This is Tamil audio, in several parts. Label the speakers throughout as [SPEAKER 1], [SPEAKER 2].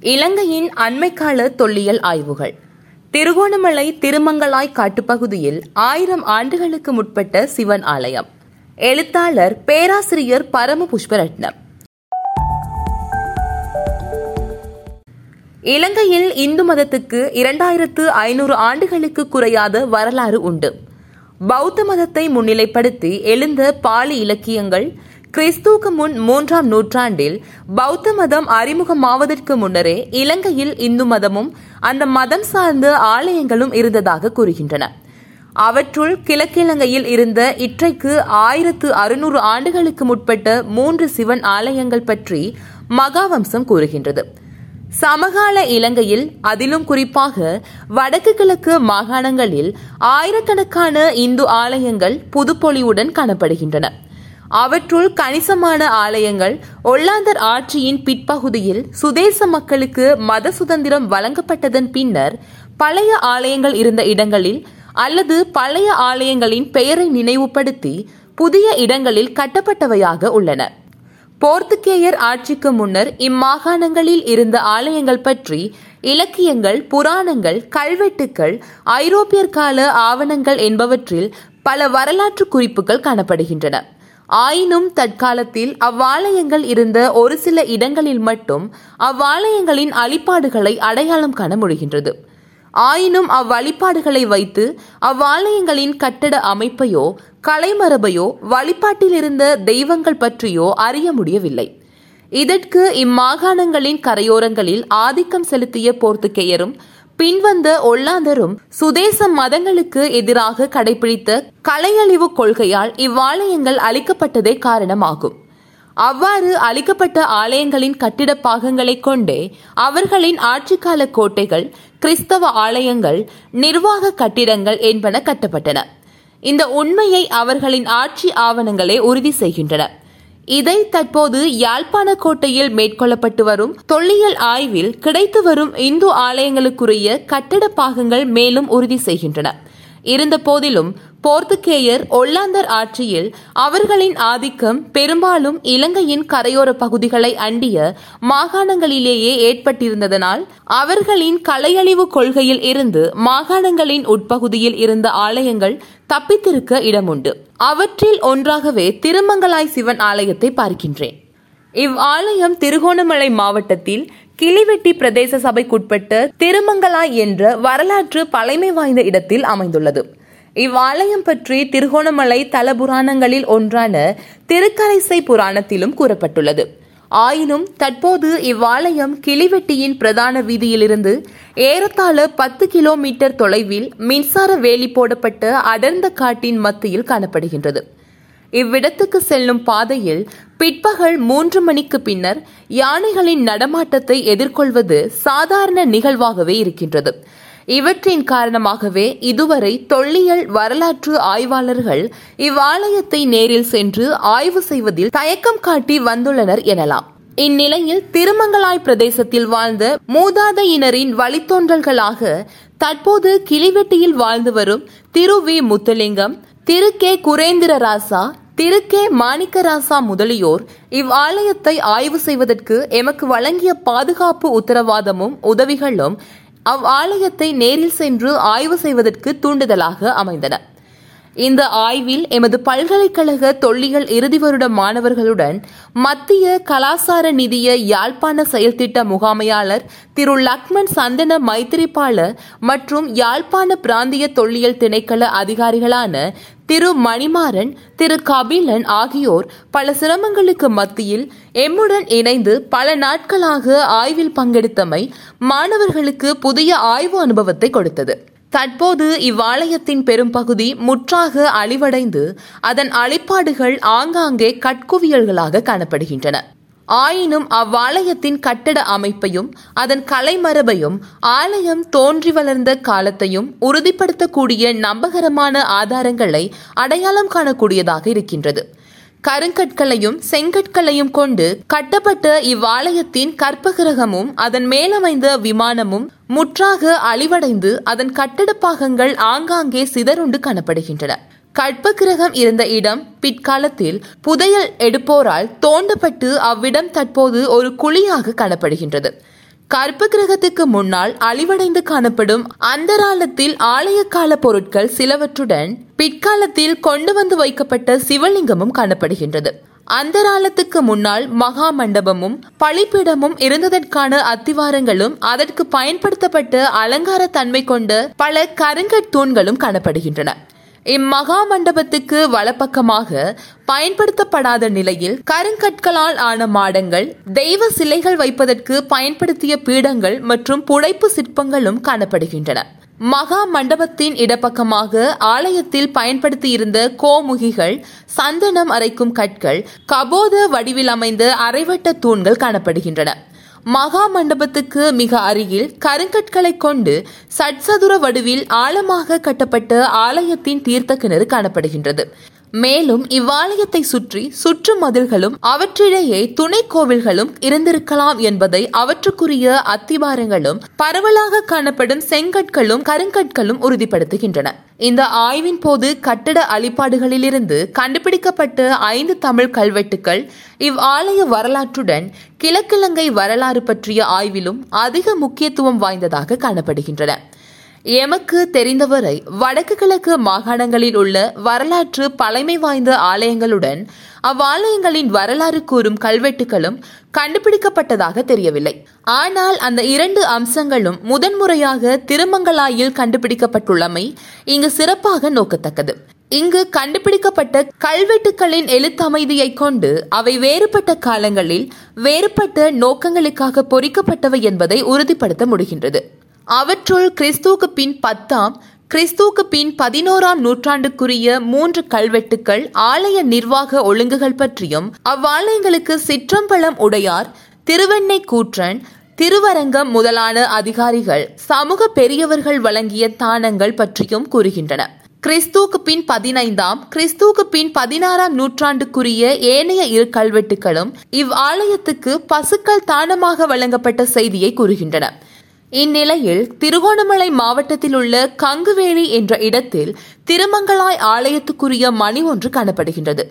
[SPEAKER 1] இலங்கையின் அண்மைக்கால தொல்லியல் ஆய்வுகள். திருகோணமலை திருமங்கலாய் காட்டுப்பகுதியில் ஆயிரம் ஆண்டுகளுக்கு முற்பட்ட சிவன் ஆலயம். எழுத்தாளர் பேராசிரியர் பரம புஷ்பரட்னம் இலங்கையில் இந்து மதத்துக்கு இரண்டாயிரத்து ஐநூறு ஆண்டுகளுக்கு குறையாத வரலாறு உண்டு. பௌத்த மதத்தை முன்னிலைப்படுத்தி எழுந்த பாலி இலக்கியங்கள் கிறிஸ்துவுக்கு முன் மூன்றாம் நூற்றாண்டில் பௌத்த மதம் அறிமுகமாவதற்கு முன்னரே இலங்கையில் இந்து மதமும் அந்த மதம் சார்ந்த ஆலயங்களும் இருந்ததாக கூறுகின்றன. அவற்றுள் கிழக்கிழங்கையில் இருந்த இற்றைக்கு ஆயிரத்து அறுநூறு ஆண்டுகளுக்கு முற்பட்ட மூன்று சிவன் ஆலயங்கள் பற்றி மகாவம்சம் கூறுகின்றது. சமகால இலங்கையில் அதிலும் குறிப்பாக வடக்கு கிழக்கு மாகாணங்களில் ஆயிரக்கணக்கான இந்து ஆலயங்கள் புதுப்பொலிவுடன் காணப்படுகின்றன. அவற்றுள் கணிசமான ஆலயங்கள் ஒல்லாந்தர் ஆட்சியின் பிற்பகுதியில் சுதேச மக்களுக்கு மத சுதந்திரம் வழங்கப்பட்டதன் பின்னர் பழைய ஆலயங்கள் இருந்த இடங்களில் அல்லது பழைய ஆலயங்களின் பெயரை நினைவுபடுத்தி புதிய இடங்களில் கட்டப்பட்டவையாக உள்ளன. போர்த்துகேயர் ஆட்சிக்கு முன்னர் இம்மாகாணங்களில் இருந்த ஆலயங்கள் பற்றி இலக்கியங்கள் புராணங்கள் கல்வெட்டுக்கள் ஐரோப்பியர் கால ஆவணங்கள் என்பவற்றில் பல வரலாற்று குறிப்புகள் காணப்படுகின்றன. ஆயினும் தற்காலத்தில் அவ்வாலயங்கள் இருந்த ஒரு சில இடங்களில் மட்டும் அவ்வாலயங்களின் அழிப்பாடுகளை அடையாளம் காண முடிகின்றது. ஆயினும் அவ்வழிபாடுகளை வைத்து அவ்வாலயங்களின் கட்டட அமைப்பையோ கலைமரபையோ வழிபாட்டில் இருந்த தெய்வங்கள் பற்றியோ அறிய முடியவில்லை. இதற்கு இம்மாகாணங்களின் கரையோரங்களில் ஆதிக்கம் செலுத்திய போர்த்துகேயரும் பின்வந்த ஒல்லாந்தரும் சுதேச மதங்களுக்கு எதிராக கடைபிடித்த கலையழிவு கொள்கையால் இவ்வாலயங்கள் அளிக்கப்பட்டதே காரணமாகும். அவ்வாறு அளிக்கப்பட்ட ஆலயங்களின் கட்டிட பாகங்களை கொண்டே அவர்களின் ஆட்சிக்கால கோட்டைகள் கிறிஸ்தவ ஆலயங்கள் நிர்வாக கட்டிடங்கள் என்பன கட்டப்பட்டன. இந்த உண்மையை அவர்களின் ஆட்சி ஆவணங்களே உறுதி செய்கின்றன. இதை தற்போது யாழ்ப்பாண கோட்டையில் மேற்கொள்ளப்பட்டு வரும் தொல்லியல் ஆய்வில் கிடைத்து வரும் இந்து ஆலயங்களுக்குரிய கட்டட பாகங்கள் மேலும் உறுதி செய்கின்றன. இருந்த போதிலும் போர்த்துகேயர் ஒல்லாந்தர் ஆட்சியில் அவர்களின் ஆதிக்கம் பெரும்பாலும் இலங்கையின் கரையோர பகுதிகளை அண்டிய மாகாணங்களிலேயே ஏற்பட்டிருந்ததனால் அவர்களின் கலையழிவு கொள்கையில் இருந்து மாகாணங்களின் உட்பகுதியில் இருந்த ஆலயங்கள் தப்பித்திருக்க இடமுண்டு. அவற்றில் ஒன்றாகவே திருமங்கலாய் சிவன் ஆலயத்தை பார்க்கின்றேன். இவ் ஆலயம் திருகோணமலை மாவட்டத்தில் கிளிவெட்டி பிரதேச சபைக்குட்பட்ட திருமங்கலாய் என்ற வரலாற்று பழமை வாய்ந்த இடத்தில் அமைந்துள்ளது. இவ்வாலயம் பற்றி திருகோணமலை தல புராணங்களில் ஒன்றான திருக்கரைசை புராணத்திலும் கூறப்பட்டுள்ளது. ஆயினும் தற்போது இவ்வாலயம் கிளிவெட்டியின் பிரதான வீதியிலிருந்து ஏறத்தாழ பத்து கிலோமீட்டர் தொலைவில் மின்சார வேலி போடப்பட்ட அடர்ந்த காட்டின் மத்தியில் காணப்படுகின்றது. இவ்விடத்துக்கு செல்லும் பாதையில் பிற்பகல் மூன்று மணிக்கு பின்னர் யானைகளின் நடமாட்டத்தை எதிர்கொள்வது சாதாரண நிகழ்வாகவே இருக்கின்றது. இவற்றின் காரணமாகவே இதுவரை தொல்லியல் வரலாற்று ஆய்வாளர்கள் இவ்வாலயத்தை நேரில் சென்று ஆய்வு செய்வதில் தயக்கம் காட்டி வந்துள்ளனர் எனலாம். இந்நிலையில் திருமங்கலாய் பிரதேசத்தில் வாழ்ந்த மூதாதையினரின் வழித்தோன்றல்களாக தற்போது கிளிவெட்டியில் வாழ்ந்து வரும் Thiru V. Muthulingam Thiru. K. Kurendrarasa Thiru. K. Manikkarasa முதலியோர் இவ்வாலயத்தை ஆய்வு செய்வதற்கு எமக்கு வழங்கிய பாதுகாப்பு உத்தரவாதமும் உதவிகளும் அவ்வாலயத்தை நேரில் சென்று ஆய்வு செய்வதற்கு தூண்டுதலாக அமைந்தன. இந்த ஆய்வில் எமது பல்கலைக்கழக தொல்லியல் இறுதி வருட மாணவர்களுடன் மத்திய கலாசார நிதிய யாழ்ப்பாண செயல்திட்ட முகாமையாளர் திரு லக்மன் சந்தன மைத்திரிபால மற்றும் யாழ்ப்பாண பிராந்திய தொல்லியல் திணைக்கள அதிகாரிகளான திரு மணிமாறன் திரு கபிலன் ஆகியோர் பல சிரமங்களுக்கு மத்தியில் எம்முடன் இணைந்து பல நாட்களாக ஆய்வில் பங்கெடுத்தமை மாணவர்களுக்கு புதிய ஆய்வு அனுபவத்தை கொடுத்தது. தற்போது இவ்வாலயத்தின் பெரும்பகுதி முற்றாக அழிவடைந்து அதன் அழிப்பாடுகள் ஆங்காங்கே கட்குவியல்களாக காணப்படுகின்றன. ஆயினும் அவ்வாலயத்தின் கட்டட அமைப்பையும் அதன் கலைமரபையும் ஆலயம் தோன்றி வளர்ந்த காலத்தையும் உறுதிப்படுத்தக்கூடிய நம்பகரமான ஆதாரங்களை அடையாளம் காணக்கூடியதாக இருக்கின்றது. கருங்கற்களையும் செங்கற்களையும் கொண்டு கட்டப்பட்ட இவ்வாலயத்தின் கற்பகிரகமும் அதன் மேலமைந்த விமானமும் முற்றாக அழிவடைந்து அதன் கட்டட பாகங்கள் ஆங்காங்கே சிதறுண்டு காணப்படுகின்றன. கற்பகிரகம் இருந்த இடம் பிற்காலத்தில் புதையல் எடுப்போரால் தோண்டப்பட்டு அவ்விடம் தற்போது ஒரு குழியாக காணப்படுகின்றது. கற்ப கிரகத்துக்கு முன்னால் அழிவடைந்து காணப்படும் அந்தராலத்தில் ஆலயக்கால பொருட்கள் சிலவற்றுடன் பிற்காலத்தில் கொண்டு வந்து வைக்கப்பட்ட சிவலிங்கமும் காணப்படுகின்றது. அந்தராலத்துக்கு முன்னால் மகா மண்டபமும் பழிப்பிடமும் இருந்ததற்கான அத்திவாரங்களும் அதற்கு பயன்படுத்தப்பட்ட அலங்கார தன்மை கொண்ட பல கருங்கட் தூண்களும் காணப்படுகின்றன. இம்மகா மண்டபத்துக்கு வலப்பக்கமாக பயன்படுத்தப்படாத நிலையில் கருங்கற்களால் ஆன மாடங்கள் தெய்வ சிலைகள் வைப்பதற்கு பயன்படுத்திய பீடங்கள் மற்றும் புடைப்பு சிற்பங்களும் காணப்படுகின்றன. மகா மண்டபத்தின் இடப்பக்கமாக ஆலயத்தில் பயன்படுத்தியிருந்த கோமுகிகள் சந்தனம் அரைக்கும் கற்கள் கபோத வடிவில் அமைந்த அரைவட்ட தூண்கள் காணப்படுகின்றன. மகா மண்டபத்துக்கு மிக அருகில் கருங்கற்களை கொண்டு சட்சதுர வடிவில் ஆழமாக கட்டப்பட்ட ஆலயத்தின் தீர்த்த கிணறு காணப்படுகின்றது. மேலும் இவ்வாலயத்தை சுற்றி சுற்று மதில்களும் அவற்றிடையே துணை கோவில்களும் இருந்திருக்கலாம் என்பதை அவற்றுக்குரிய அத்திவாரங்களும் பரவலாக காணப்படும் செங்கற்களும் கருங்கற்களும் உறுதிப்படுத்துகின்றன. இந்த ஆய்வின் போது கட்டட அழிப்பாடுகளிலிருந்து கண்டுபிடிக்கப்பட்ட ஐந்து தமிழ் கல்வெட்டுக்கள் இவ் ஆலய வரலாற்றுடன் கிழக்கிழங்கை வரலாறு பற்றிய ஆய்விலும் அதிக முக்கியத்துவம் வாய்ந்ததாக காணப்படுகின்றன. எமக்கு தெரிந்தவரை வடக்கு கிழக்கு மாகாணங்களில் உள்ள வரலாற்று பழமை வாய்ந்த ஆலயங்களுடன் அவ்வாலயங்களின் வரலாறு கூறும் கல்வெட்டுகளும் கண்டுபிடிக்கப்பட்டதாக தெரியவில்லை. ஆனால் அந்த இரண்டு அம்சங்களும் முதன்முறையாக திருமங்கலாயில் கண்டுபிடிக்கப்பட்டுள்ளமை இங்கு சிறப்பாக நோக்கத்தக்கது. இங்கு கண்டுபிடிக்கப்பட்ட கல்வெட்டுகளின் எழுத்தமைதியை கொண்டு அவை வேறுபட்ட காலங்களில் வேறுபட்ட நோக்கங்களுக்காக பொறிக்கப்பட்டவை என்பதை உறுதிப்படுத்த முடிகின்றது. அவற்றுள் கிறிஸ்துவுக்கு பின் பத்தாம் கிறிஸ்துவுக்கு பின் பதினோராம் நூற்றாண்டுக்குரிய மூன்று கல்வெட்டுக்கள் ஆலய நிர்வாக ஒழுங்குகள் பற்றியும் அவ்வாலயங்களுக்கு சிற்றம்பலம் உடையார் திருவெண்ணை கூற்றன் திருவரங்கம் முதலான அதிகாரிகள் சமூக பெரியவர்கள் வழங்கிய தானங்கள் பற்றியும் கூறுகின்றன. கிறிஸ்துவுக்கு பின் பதினைந்தாம் கிறிஸ்துவுக்கு பின் பதினாறாம் நூற்றாண்டுக்குரிய ஏனைய இரு கல்வெட்டுகளும் இவ் ஆலயத்துக்கு பசுக்கள் தானமாக வழங்கப்பட்ட செய்தியை கூறுகின்றன. இந்நிலையில் திருகோணமலை மாவட்டத்தில் உள்ள கங்குவேலி என்ற இடத்தில் திருமங்கலாய் ஆலயத்துக்குரிய மணி ஒன்று காணப்படுகின்றது.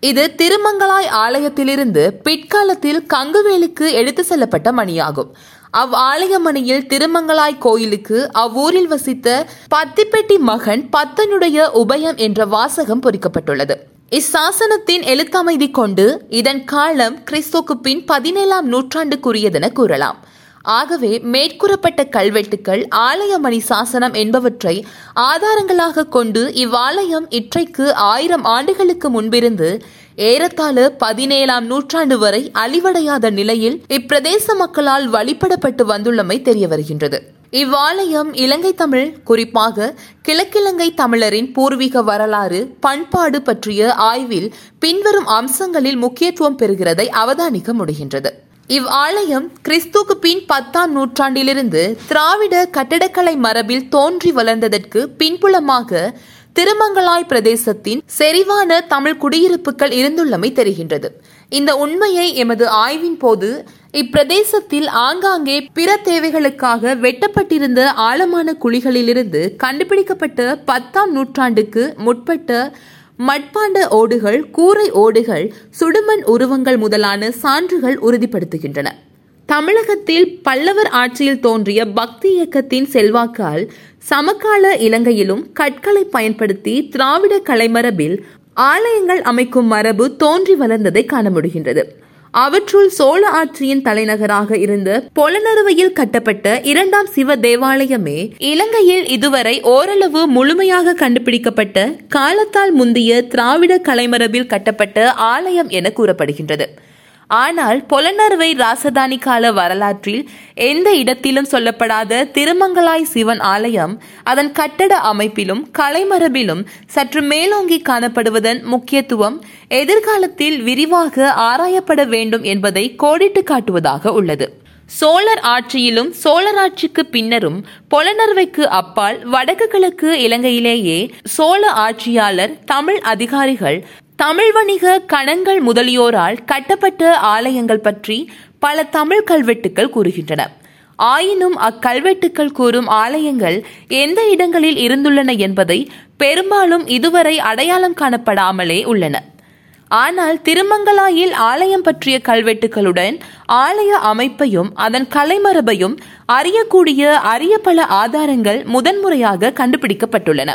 [SPEAKER 1] இது திருமங்கலாய் ஆலயத்திலிருந்து பிற்காலத்தில் கங்குவேலிக்கு எடுத்து செல்லப்பட்ட மணியாகும். அவ் ஆலய மணியில் திருமங்கலாய் கோயிலுக்கு அவ்வூரில் வசித்த பத்திப்பெட்டி மகன் பத்தனுடைய உபயம் என்ற வாசகம் பொறிக்கப்பட்டுள்ளது. இச்சாசனத்தின் எழுத்தமைதி கொண்டு இதன் காலம் கிறிஸ்துக்கு பின் பதினேழாம் நூற்றாண்டுக்குரியதென கூறலாம். ஆகவே மேற்கூறப்பட்ட கல்வெட்டுக்கள் ஆலயமணி சாசனம் என்பவற்றை ஆதாரங்களாக கொண்டு இவ்வாலயம் இற்றைக்கு ஆயிரம் ஆண்டுகளுக்கு முன்பிருந்து ஏறத்தாழ பதினேழாம் நூற்றாண்டு வரை அழிவடையாத நிலையில் இப்பிரதேச மக்களால் வழிபடப்பட்டு வந்துள்ளமை தெரிய வருகின்றது இவ்வாலயம் இலங்கை தமிழ் குறிப்பாக கிழக்கிழங்கை தமிழரின் பூர்வீக வரலாறு பண்பாடு பற்றிய ஆய்வில் பின்வரும் அம்சங்களில் முக்கியத்துவம் பெறுகிறதை அவதானிக்க முடிகின்றது. இவ் ஆலயம் கிறிஸ்துக்கு பின் பத்தாம் நூற்றாண்டிலிருந்து திராவிட கட்டடக்கலை மரபில் தோன்றி வளர்ந்ததற்கு பின்புலமாக திருமங்கலாய் பிரதேசத்தின் செறிவான தமிழ் குடியிருப்புகள் இருந்துள்ளமை தெரிகின்றது. இந்த உண்மையை எமது ஆய்வின் போது இப்பிரதேசத்தில் ஆங்காங்கே பிற தேவைகளுக்காக வெட்டப்பட்டிருந்த ஆழமான குழிகளிலிருந்து கண்டுபிடிக்கப்பட்ட பத்தாம் நூற்றாண்டுக்கு முற்பட்ட மட்பாண்ட ஓடுகள் கூரை ஓடுகள் சுடுமண் உருவங்கள் முதலான சான்றுகள் உறுதிப்படுத்துகின்றன. தமிழகத்தில் பல்லவர் ஆட்சியில் தோன்றிய பக்தி இயக்கத்தின் செல்வாக்கால் சமகால இலங்கையிலும் கற்களை பயன்படுத்தி திராவிட கலைமரபில் ஆலயங்கள் அமைக்கும் மரபு தோன்றி வளர்ந்ததை காண முடிகின்றது. அவற்றுள் சோழ ஆட்சியின் தலைநகராக இருந்த பொலனறுவையில் கட்டப்பட்ட இரண்டாம் சிவ தேவாலயமே இலங்கையில் இதுவரை ஓரளவு முழுமையாக கண்டுபிடிக்கப்பட்ட காலத்தால் முந்தைய திராவிட கலைமரபில் கட்டப்பட்ட ஆலயம் என கூறப்படுகின்றது. ஆனால் பொலனறுவை ராசதானி கால வரலாற்றில் எந்த இடத்திலும் சொல்லப்படாத திருமங்கலாய் சிவன் ஆலயம் அதன் கட்டட அமைப்பிலும் கலைமரபிலும் சற்று மேலோங்கி காணப்படுவதன் முக்கியத்துவம் எதிர்காலத்தில் விரிவாக ஆராயப்பட வேண்டும் என்பதை கோடிட்டு காட்டுவதாக உள்ளது. சோழர் ஆட்சியிலும் சோழர் ஆட்சிக்கு பின்னரும் பொலனர்வைக்கு அப்பால் வடக்கு கிழக்கு இலங்கையிலேயே சோழ ஆட்சியாளர் தமிழ் அதிகாரிகள் தமிழ் வணிக கணங்கள் முதலியோரால் கட்டப்பட்ட ஆலயங்கள் பற்றி பல தமிழ் கல்வெட்டுக்கள் கூறுகின்றன. ஆயினும் அக்கல்வெட்டுக்கள் கூறும் ஆலயங்கள் எந்த இடங்களில் இருந்துள்ளன என்பதை பெரும்பாலும் இதுவரை அடையாளம் காணப்படாமலே உள்ளன. ஆனால் திருமங்கலாயில் ஆலயம் பற்றிய கல்வெட்டுகளுடன் ஆலய அமைப்பையும் அதன் கலைமரபையும் அறியக்கூடிய அரிய பல ஆதாரங்கள் முதன்முறையாக கண்டுபிடிக்கப்பட்டுள்ளன.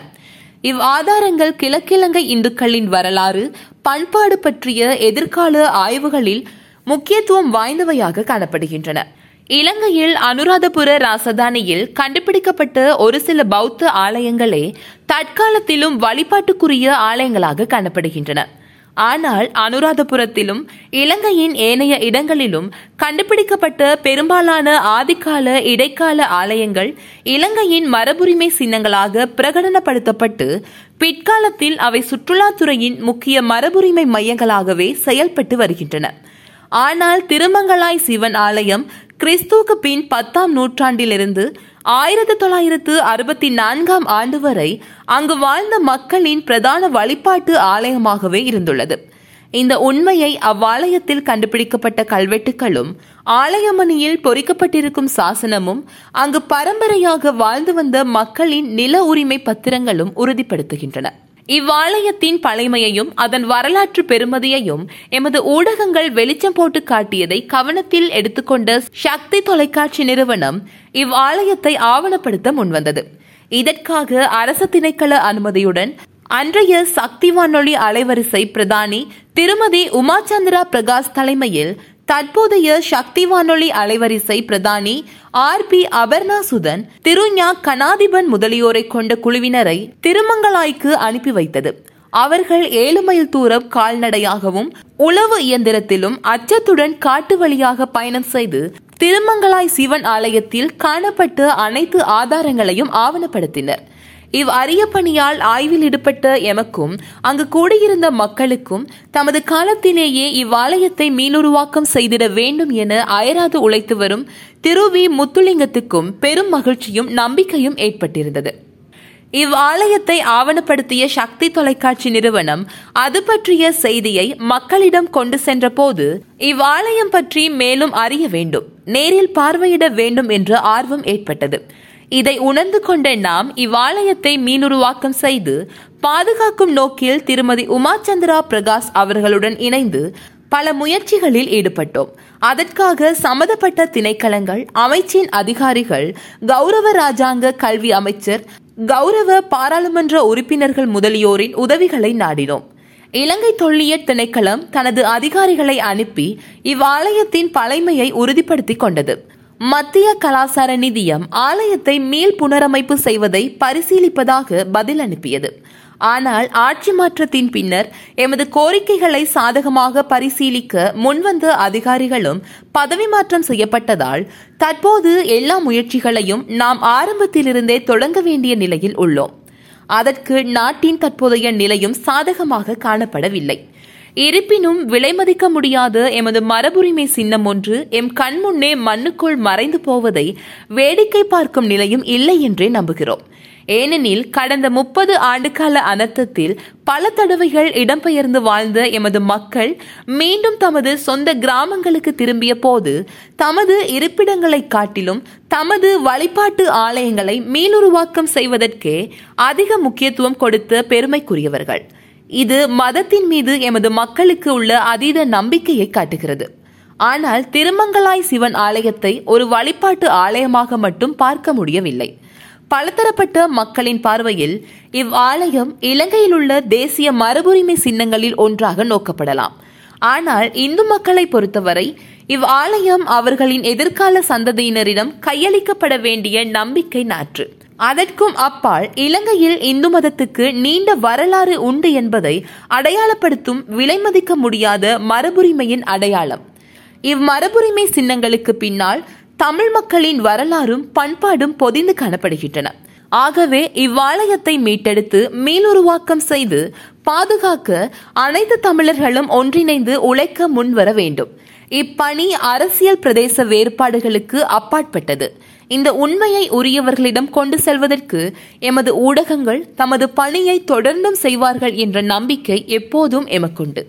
[SPEAKER 1] இவ் ஆதாரங்கள் கிழக்கிழங்கை இந்துக்களின் வரலாறு பண்பாடு பற்றிய எதிர்கால ஆய்வுகளில் முக்கியத்துவம் வாய்ந்தவையாக காணப்படுகின்றன. இலங்கையில் அனுராதபுர ராசதானியில் கண்டுபிடிக்கப்பட்ட ஒரு சில பௌத்த ஆலயங்களே தற்காலத்திலும் வழிபாட்டுக்குரிய ஆலயங்களாக காணப்படுகின்றன. ஆனால் அனுராதபுரத்திலும் இலங்கையின் ஏனைய இடங்களிலும் கண்டுபிடிக்கப்பட்ட பெரும்பாலான ஆதிக்கால இடைக்கால ஆலயங்கள் இலங்கையின் மரபுரிமை சின்னங்களாக பிரகடனப்படுத்தப்பட்டு பிற்காலத்தில் அவை சுற்றுலாத்துறையின் முக்கிய மரபுரிமை மையங்களாகவே செயல்பட்டு வருகின்றன. ஆனால் திருமங்கலாய் சிவன் ஆலயம் கிறிஸ்துவுக்கு பின் பத்தாம் நூற்றாண்டிலிருந்து ஆயிரத்தி தொள்ளாயிரத்து அறுபத்தி நான்காம் ஆண்டு வரை அங்கு வாழ்ந்த மக்களின் பிரதான வழிபாட்டு ஆலயமாகவே இருந்துள்ளது. இந்த உண்மையை அவ்வாலயத்தில் கண்டுபிடிக்கப்பட்ட கல்வெட்டுகளும் ஆலயமணியில் பொறிக்கப்பட்டிருக்கும் சாசனமும் அங்கு பரம்பரையாக வாழ்ந்து வந்த மக்களின் நில உரிமை பத்திரங்களும் உறுதிப்படுத்துகின்றன. இவ்வாலயத்தின் பழைமையையும் அதன் வரலாற்று பெருமதியையும் எமது ஊடகங்கள் வெளிச்சம் போட்டு காட்டியதை கவனத்தில் எடுத்துக்கொண்ட சக்தி தொலைக்காட்சி நிறுவனம் இவ்வாலயத்தை ஆவணப்படுத்த முன்வந்தது. இதற்காக அரச திணைக்கள அனுமதியுடன் அன்றைய சக்தி வானொலி அலைவரிசை பிரதானி திருமதி உமாச்சந்திரா பிரகாஷ் தலைமையில் தற்போதைய சக்தி வானொலி அலைவரிசை பிரதானி R P Aparna Suthan Thirugnanathipan முதலியோரை கொண்ட குழுவினரை திருமங்கலாய்க்கு அனுப்பி வைத்தது. அவர்கள் ஏழு மைல் தூரம் கால்நடையாகவும் உளவு இயந்திரத்திலும் அச்சத்துடன் காட்டு வழியாக பயணம் செய்து திருமங்கலாய் சிவன் ஆலயத்தில் காணப்பட்ட அனைத்து ஆதாரங்களையும் ஆவணப்படுத்தினர். இவ் அரிய பணியால் ஆய்வில் ஈடுபட்ட எமக்கும் அங்கு கூடியிருந்த மக்களுக்கும் தமது காலத்திலேயே இவ்வாலயத்தை மீளுருவாக்கம் செய்திட வேண்டும் என அயராது உழைத்து வரும் திரு வி முத்துலிங்கத்துக்கும் பெரும் மகிழ்ச்சியும் நம்பிக்கையும் ஏற்பட்டிருந்தது. இவ் ஆலயத்தை ஆவணப்படுத்திய சக்தி தொலைக்காட்சி நிறுவனம் அது பற்றிய செய்தியை மக்களிடம் கொண்டு சென்ற போது இவ்வாலயம் பற்றி மேலும் அறிய வேண்டும் நேரில் பார்வையிட வேண்டும் என்ற ஆர்வம் ஏற்பட்டது. இதை உணர்ந்து கொண்ட நாம் இவ்வாலயத்தை மீனுருவாக்கம் செய்து பாதுகாக்கும் நோக்கில் திருமதி உமாச்சந்திரா பிரகாஷ் அவர்களுடன் இணைந்து பல முயற்சிகளில் ஈடுபட்டோம். அதற்காக சம்பந்தப்பட்ட திணைக்களங்கள் அமைச்சின் அதிகாரிகள் கௌரவ ராஜாங்க கல்வி அமைச்சர் கௌரவ பாராளுமன்ற உறுப்பினர்கள் முதலியோரின் உதவிகளை நாடினோம். இலங்கை தொல்லியல் திணைக்களம் தனது அதிகாரிகளை அனுப்பி இவ்வாலயத்தின் பழைமையை உறுதிப்படுத்திக் கொண்டது. மத்திய கலாசார நிதியம் ஆலயத்தை மீள் புனரமைப்பு செய்வதை பரிசீலிப்பதாக பதில் அனுப்பியது. ஆனால் ஆட்சி மாற்றத்தின் பின்னர் எமது கோரிக்கைகளை சாதகமாக பரிசீலிக்க முன்வந்த அதிகாரிகளும் பதவி மாற்றம் செய்யப்பட்டதால் தற்போது எல்லா முயற்சிகளையும் நாம் ஆரம்பத்திலிருந்தே தொடங்க வேண்டிய நிலையில் உள்ளோம். அதற்கு நாட்டின் தற்போதைய நிலையும் சாதகமாக காணப்படவில்லை. இருப்பினும் விலைமதிக்க முடியாத எமது மரபுரிமை சின்னம் ஒன்று எம் கண்முன்னே மண்ணுக்குள் மறைந்து போவதை வேடிக்கை பார்க்கும் நிலையும் இல்லை என்றே நம்புகிறோம். ஏனெனில் கடந்த முப்பது ஆண்டுகால அனர்த்தத்தில் பல தடவைகள் இடம்பெயர்ந்து வாழ்ந்த எமது மக்கள் மீண்டும் தமது சொந்த கிராமங்களுக்கு திரும்பிய போது தமது இருப்பிடங்களை காட்டிலும் தமது வழிபாட்டு ஆலயங்களை மீளுருவாக்கம் செய்வதற்கே அதிக முக்கியத்துவம் கொடுத்த பெருமைக்குரியவர்கள். இது மதத்தின் மீது எமது மக்களுக்கு உள்ள அதீத நம்பிக்கையை காட்டுகிறது. ஆனால் திருமங்கலாய் சிவன் ஆலயத்தை ஒரு வழிபாட்டு ஆலயமாக மட்டும் பார்க்க முடியவில்லை. பலதரப்பட்ட மக்களின் பார்வையில் இவ் ஆலயம் இலங்கையில் உள்ள தேசிய மரபுரிமை சின்னங்களில் ஒன்றாக நோக்கப்படலாம். ஆனால் இந்து மக்களை பொறுத்தவரை இவ் ஆலயம் அவர்களின் எதிர்கால சந்ததியினரிடம் கையளிக்கப்பட வேண்டிய நம்பிக்கை நாற்று. அதற்கும் அப்பால் இலங்கையில் இந்து மதத்துக்கு நீண்ட வரலாறு உண்டு என்பதை அடையாளப்படுத்தும் விலைமதிக்க முடியாத மரபுரிமையின் அடையாளம். இம்மரபுரிமை சின்னங்களுக்கு பின்னால் தமிழ் மக்களின் வரலாறும் பண்பாடும் பொதிந்து காணப்படுகின்றன. ஆகவே இவ்வாலயத்தை மீட்டெடுத்து மீளுருவாக்கம் செய்து பாதுகாக்க அனைத்து தமிழர்களும் ஒன்றிணைந்து உழைக்க முன்வர வேண்டும். இப்பணி அரசியல் பிரதேச வேறுபாடுகளுக்கு அப்பாற்பட்டது. இந்த உண்மையை உரியவர்களிடம் கொண்டு செல்வதற்கு எமது ஊடகங்கள் தமது பணியை தொடர்ந்தும் செய்வார்கள் என்ற நம்பிக்கை எப்போதும் எமக்குண்டு.